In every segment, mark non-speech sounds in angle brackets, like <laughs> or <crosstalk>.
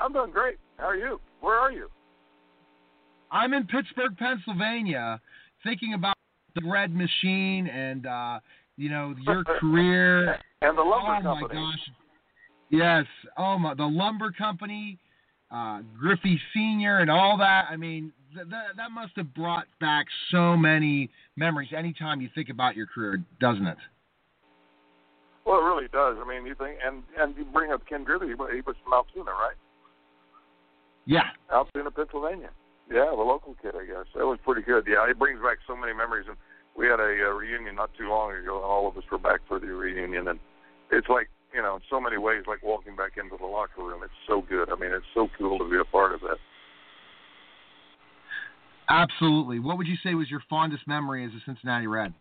I'm doing great. How are you? Where are you? I'm in Pittsburgh, Pennsylvania, thinking about the Red Machine and uh, you know your <laughs> career and the lumber oh company. my gosh! Yes. Oh my, the lumber company, uh, Griffey Senior, and all that. I mean, th- th- that must have brought back so many memories. Anytime you think about your career, doesn't it? Well, it really does. I mean, you think, and and you bring up Ken Griffey. He was from Altoona, right? Yeah. Altoona, Pennsylvania. Yeah, the local kid, I guess. That was pretty good. Yeah, it brings back so many memories. And we had a, a reunion not too long ago, and all of us were back for the reunion. And it's like, you know, in so many ways, like walking back into the locker room. It's so good. I mean, it's so cool to be a part of that. Absolutely. What would you say was your fondest memory as a Cincinnati Red?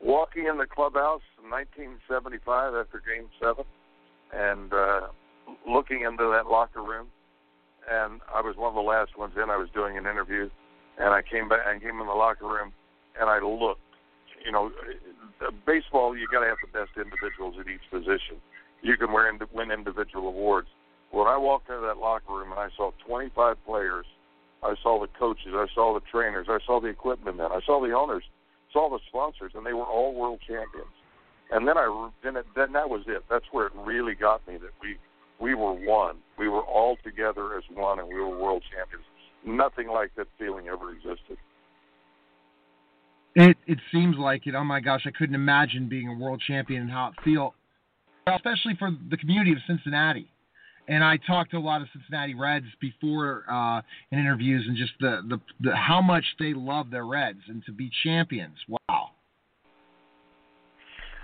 Walking in the clubhouse in 1975 after Game Seven, and uh, looking into that locker room and I was one of the last ones in. I was doing an interview, and I came back and came in the locker room, and I looked. You know, baseball you got to have the best individuals at each position. You can win win individual awards. When I walked into that locker room and I saw 25 players, I saw the coaches, I saw the trainers, I saw the equipment men, I saw the owners, saw the sponsors, and they were all world champions. And then I then it, then that was it. That's where it really got me that we we were one. We were all together as one, and we were world champions. Nothing like that feeling ever existed. It it seems like it. Oh my gosh, I couldn't imagine being a world champion and how it feel, especially for the community of Cincinnati. And I talked to a lot of Cincinnati Reds before uh, in interviews, and just the, the the how much they love their Reds and to be champions. Wow.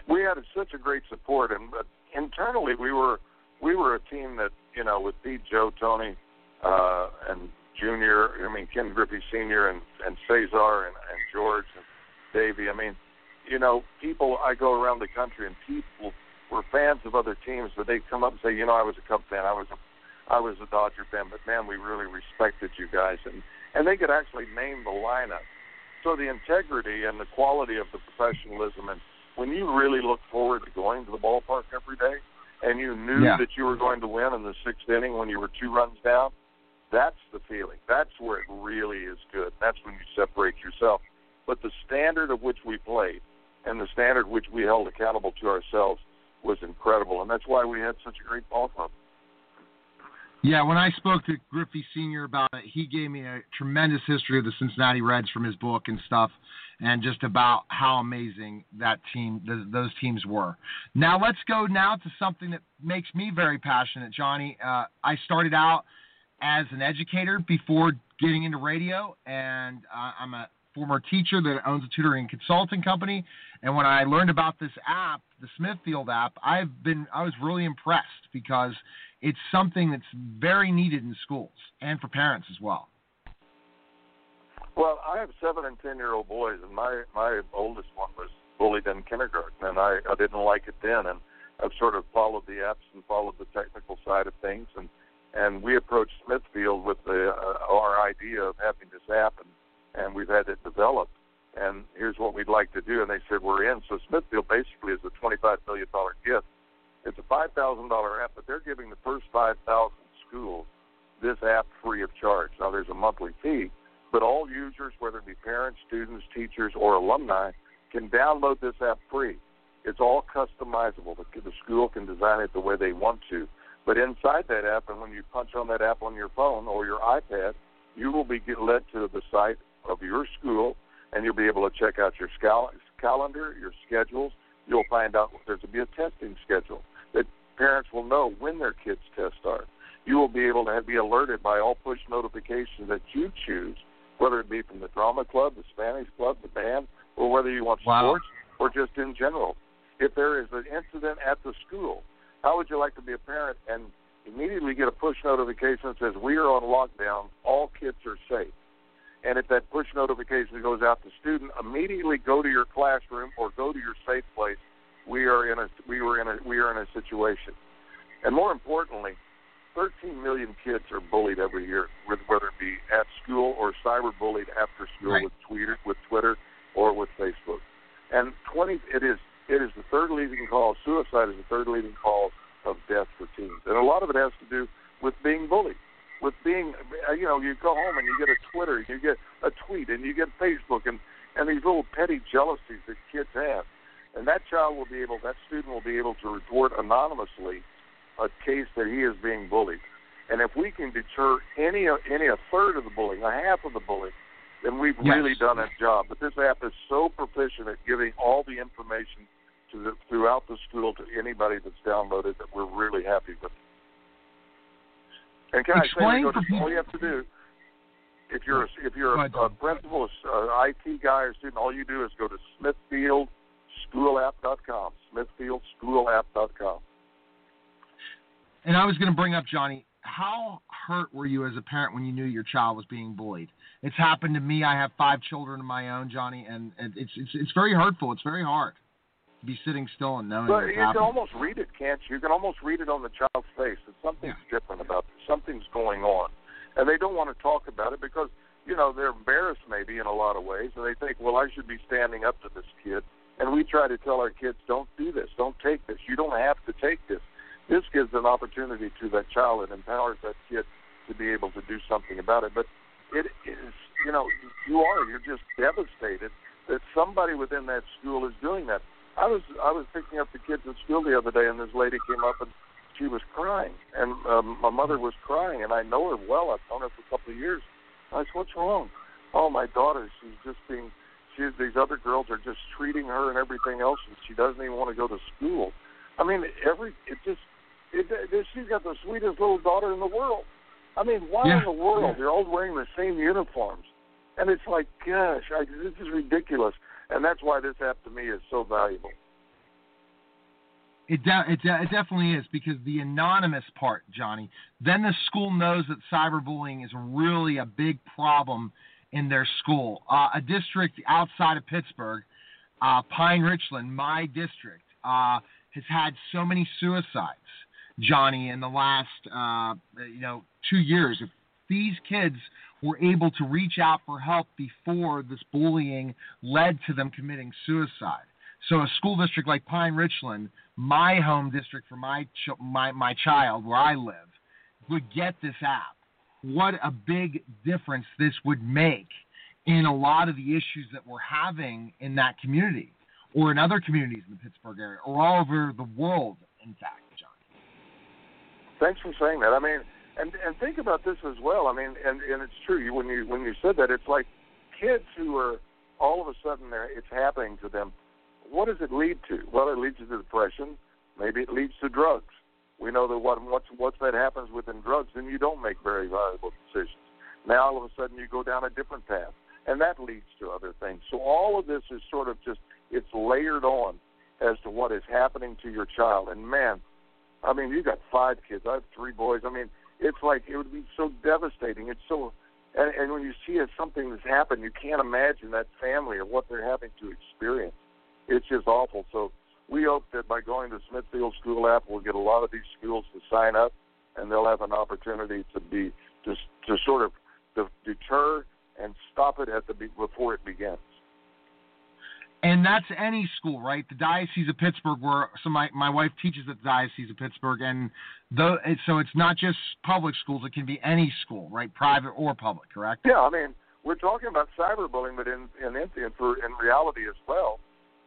We had such a great support, and but internally we were we were a team that you know with Pete, Joe, Tony, uh, and Junior. I mean Ken Griffey Senior and and Cesar and, and George and Davey. I mean, you know, people. I go around the country and people were fans of other teams, but they'd come up and say, you know, I was a Cub fan, I was a, I was a Dodger fan, but man, we really respected you guys, and and they could actually name the lineup. So the integrity and the quality of the professionalism, and when you really look forward to going to the ballpark every day, and you knew yeah. that you were going to win in the sixth inning when you were two runs down, that's the feeling. That's where it really is good. That's when you separate yourself. But the standard of which we played and the standard which we held accountable to ourselves was incredible, and that's why we had such a great ball club. Yeah, when I spoke to Griffey Senior about it, he gave me a tremendous history of the Cincinnati Reds from his book and stuff, and just about how amazing that team, th- those teams were. Now let's go now to something that makes me very passionate, Johnny. Uh, I started out as an educator before getting into radio, and uh, I'm a former teacher that owns a tutoring and consulting company. And when I learned about this app, the Smithfield app, I've been I was really impressed because it's something that's very needed in schools and for parents as well. Well, I have seven and ten year old boys, and my my oldest one was bullied in kindergarten, and I I didn't like it then, and I've sort of followed the apps and followed the technical side of things, and and we approached Smithfield with the uh, our idea of having this app, and and we've had it developed, and here's what we'd like to do, and they said we're in. So Smithfield basically is a twenty five million dollar gift. It's a five thousand dollar app, but they're giving the first five thousand schools this app free of charge. Now there's a monthly fee, but all users, whether it be parents, students, teachers, or alumni, can download this app free. It's all customizable. The, school can design it the way they want to. But inside that app, and when you punch on that app on your phone or your iPad, you will be led to the site of your school, and you'll be able to check out your calendar, your schedules. You'll find out there's to be a testing schedule that parents will know when their kids' tests start. You will be able to be alerted by all push notifications that you choose, whether it be from the drama club, the Spanish club, the band, or whether you want wow. sports or just in general. If there is an incident at the school, how would you like to be a parent and immediately get a push notification that says we are on lockdown, all kids are safe? And if that push notification goes out to student, immediately go to your classroom or go to your safe place. We are in a we were in a we are in a situation, and more importantly, 13 million kids are bullied every year, whether it be at school or cyberbullied after school right. with Twitter, with Twitter, or with Facebook. And 20 it is it is the third leading cause. Suicide is the third leading cause of death for teens, and a lot of it has to do with being bullied, with being, uh, you know, you go home and you get a Twitter, you get a tweet, and you get Facebook, and and these little petty jealousies that kids have, and that child will be able, that student will be able to report anonymously a case that he is being bullied, and if we can deter any any a third of the bullying, a half of the bullying, then we've yes. really done that job. But this app is so proficient at giving all the information to the, throughout the school to anybody that's downloaded that we're really happy with. And can Explain I say, all you have to do, if you're a, if you're a, a principal, an IT guy or student, all you do is go to SmithfieldSchoolApp.com. SmithfieldSchoolApp.com. I was going to bring up Johnny. How hurt were you as a parent when you knew your child was being bullied? It's happened to me. I have five children of my own, Johnny, and it's it's it's very hurtful. It's very hard to be sitting still and knowing. But you can almost read it, can't you? You can almost read it on the child's face that something's yeah. different about this. Something's going on, and they don't want to talk about it because you know they're embarrassed maybe in a lot of ways, and they think, well, I should be standing up to this kid. And we try to tell our kids, don't do this, don't take this. You don't have to take this this gives an opportunity to that child and empowers that kid to be able to do something about it. But it is, you know, you are you're just devastated that somebody within that school is doing that. I was I was picking up the kids at school the other day, and this lady came up and she was crying, and um, my mother was crying, and I know her well. I've known her for a couple of years. I said, "What's wrong?" Oh, my daughter. She's just being. She these other girls are just treating her and everything else, and she doesn't even want to go to school. I mean, every it just it, it, she's got the sweetest little daughter in the world. I mean, why yeah. in the world yeah. they're all wearing the same uniforms? And it's like, gosh, I, this is ridiculous. And that's why this app to me is so valuable. It, de- it, de- it definitely is because the anonymous part, Johnny. Then the school knows that cyberbullying is really a big problem in their school. Uh, a district outside of Pittsburgh, uh, Pine Richland, my district, uh, has had so many suicides Johnny in the last uh, you know two years. If these kids were able to reach out for help before this bullying led to them committing suicide. So a school district like Pine Richland, my home district for my ch- my my child where I live, would get this app. What a big difference this would make in a lot of the issues that we're having in that community or in other communities in the Pittsburgh area or all over the world, in fact. Thanks for saying that. I mean, and and think about this as well. I mean, and and it's true. You when you when you said that, it's like kids who are all of a sudden there, it's happening to them. What does it lead to? Well, it leads to depression. Maybe it leads to drugs. We know that what once once that happens within drugs, then you don't make very valuable decisions. Now all of a sudden you go down a different path, and that leads to other things. So all of this is sort of just it's layered on as to what is happening to your child. And man, I mean, you got five kids. I have three boys. I mean, it's like it would be so devastating. It's so, and, and when you see it, something that's happened, you can't imagine that family or what they're having to experience. It's just awful. So we hope that by going to Smithfield School App, we'll get a lot of these schools to sign up, and they'll have an opportunity to be to to sort of to deter and stop it at the before it begins. And that's any school, right? The Diocese of Pittsburgh, where so my, my wife teaches at the Diocese of Pittsburgh, and though so it's not just public schools; it can be any school, right, private or public, correct? Yeah, I mean we're talking about cyberbullying, but in in in, for, in reality as well.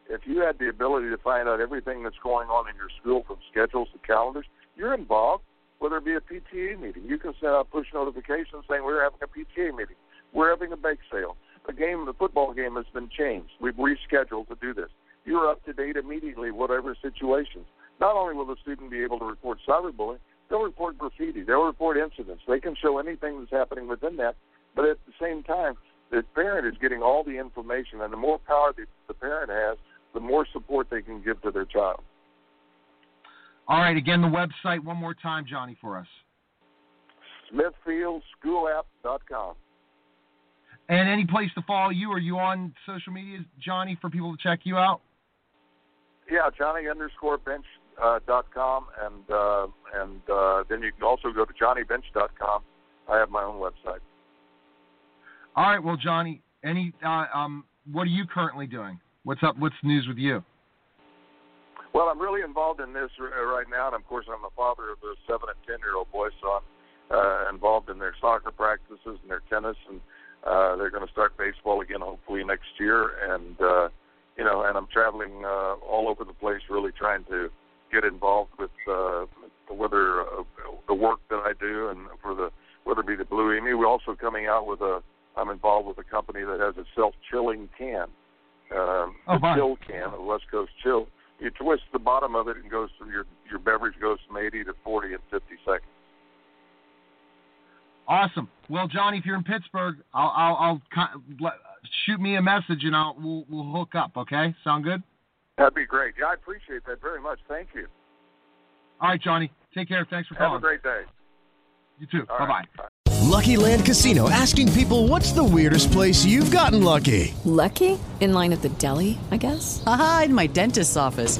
If you had the ability to find out everything that's going on in your school, from schedules to calendars, you're involved. Whether it be a PTA meeting, you can send out push notifications saying we're having a PTA meeting, we're having a bake sale the game, the football game has been changed. We've rescheduled to do this. You're up to date immediately, whatever situations. Not only will the student be able to report cyberbullying, they'll report graffiti, they'll report incidents. They can show anything that's happening within that, but at the same time, the parent is getting all the information, and the more power the, the parent has, the more support they can give to their child. All right, again, the website one more time, Johnny, for us. SmithfieldSchoolApp.com. And any place to follow you? Are you on social media, Johnny, for people to check you out? Yeah, Johnny underscore bench uh, dot com, and uh, and uh, then you can also go to johnnybench dot com. I have my own website. All right, well, Johnny, any uh, um, what are you currently doing? What's up? What's the news with you? Well, I'm really involved in this right now, and of course, I'm the father of a seven and ten year old boys, so I'm uh, involved in their soccer practices and their tennis, and uh, they're going to start baseball again hopefully next year. And uh, you know, and I'm traveling uh, all over the place, really trying to get involved with uh, whether uh, the work that I do and for the whether it be the Blue Emu. We're also coming out with a. I'm involved with a company that has a self-chilling can, um, oh, a chill can, a West Coast chill you twist the bottom of it and goes through your your beverage goes from 80 to 40 in 50 seconds. Awesome. Well, Johnny, if you're in Pittsburgh, I'll I'll, I'll shoot me a message and I'll we'll we'll hook up. Okay, sound good? That'd be great. Yeah, I appreciate that very much. Thank you. All right, Johnny. Take care. Thanks for calling. Have a great day. You too. Bye bye. Lucky Land Casino asking people, "What's the weirdest place you've gotten lucky?" Lucky in line at the deli, I guess. Aha, in my dentist's office.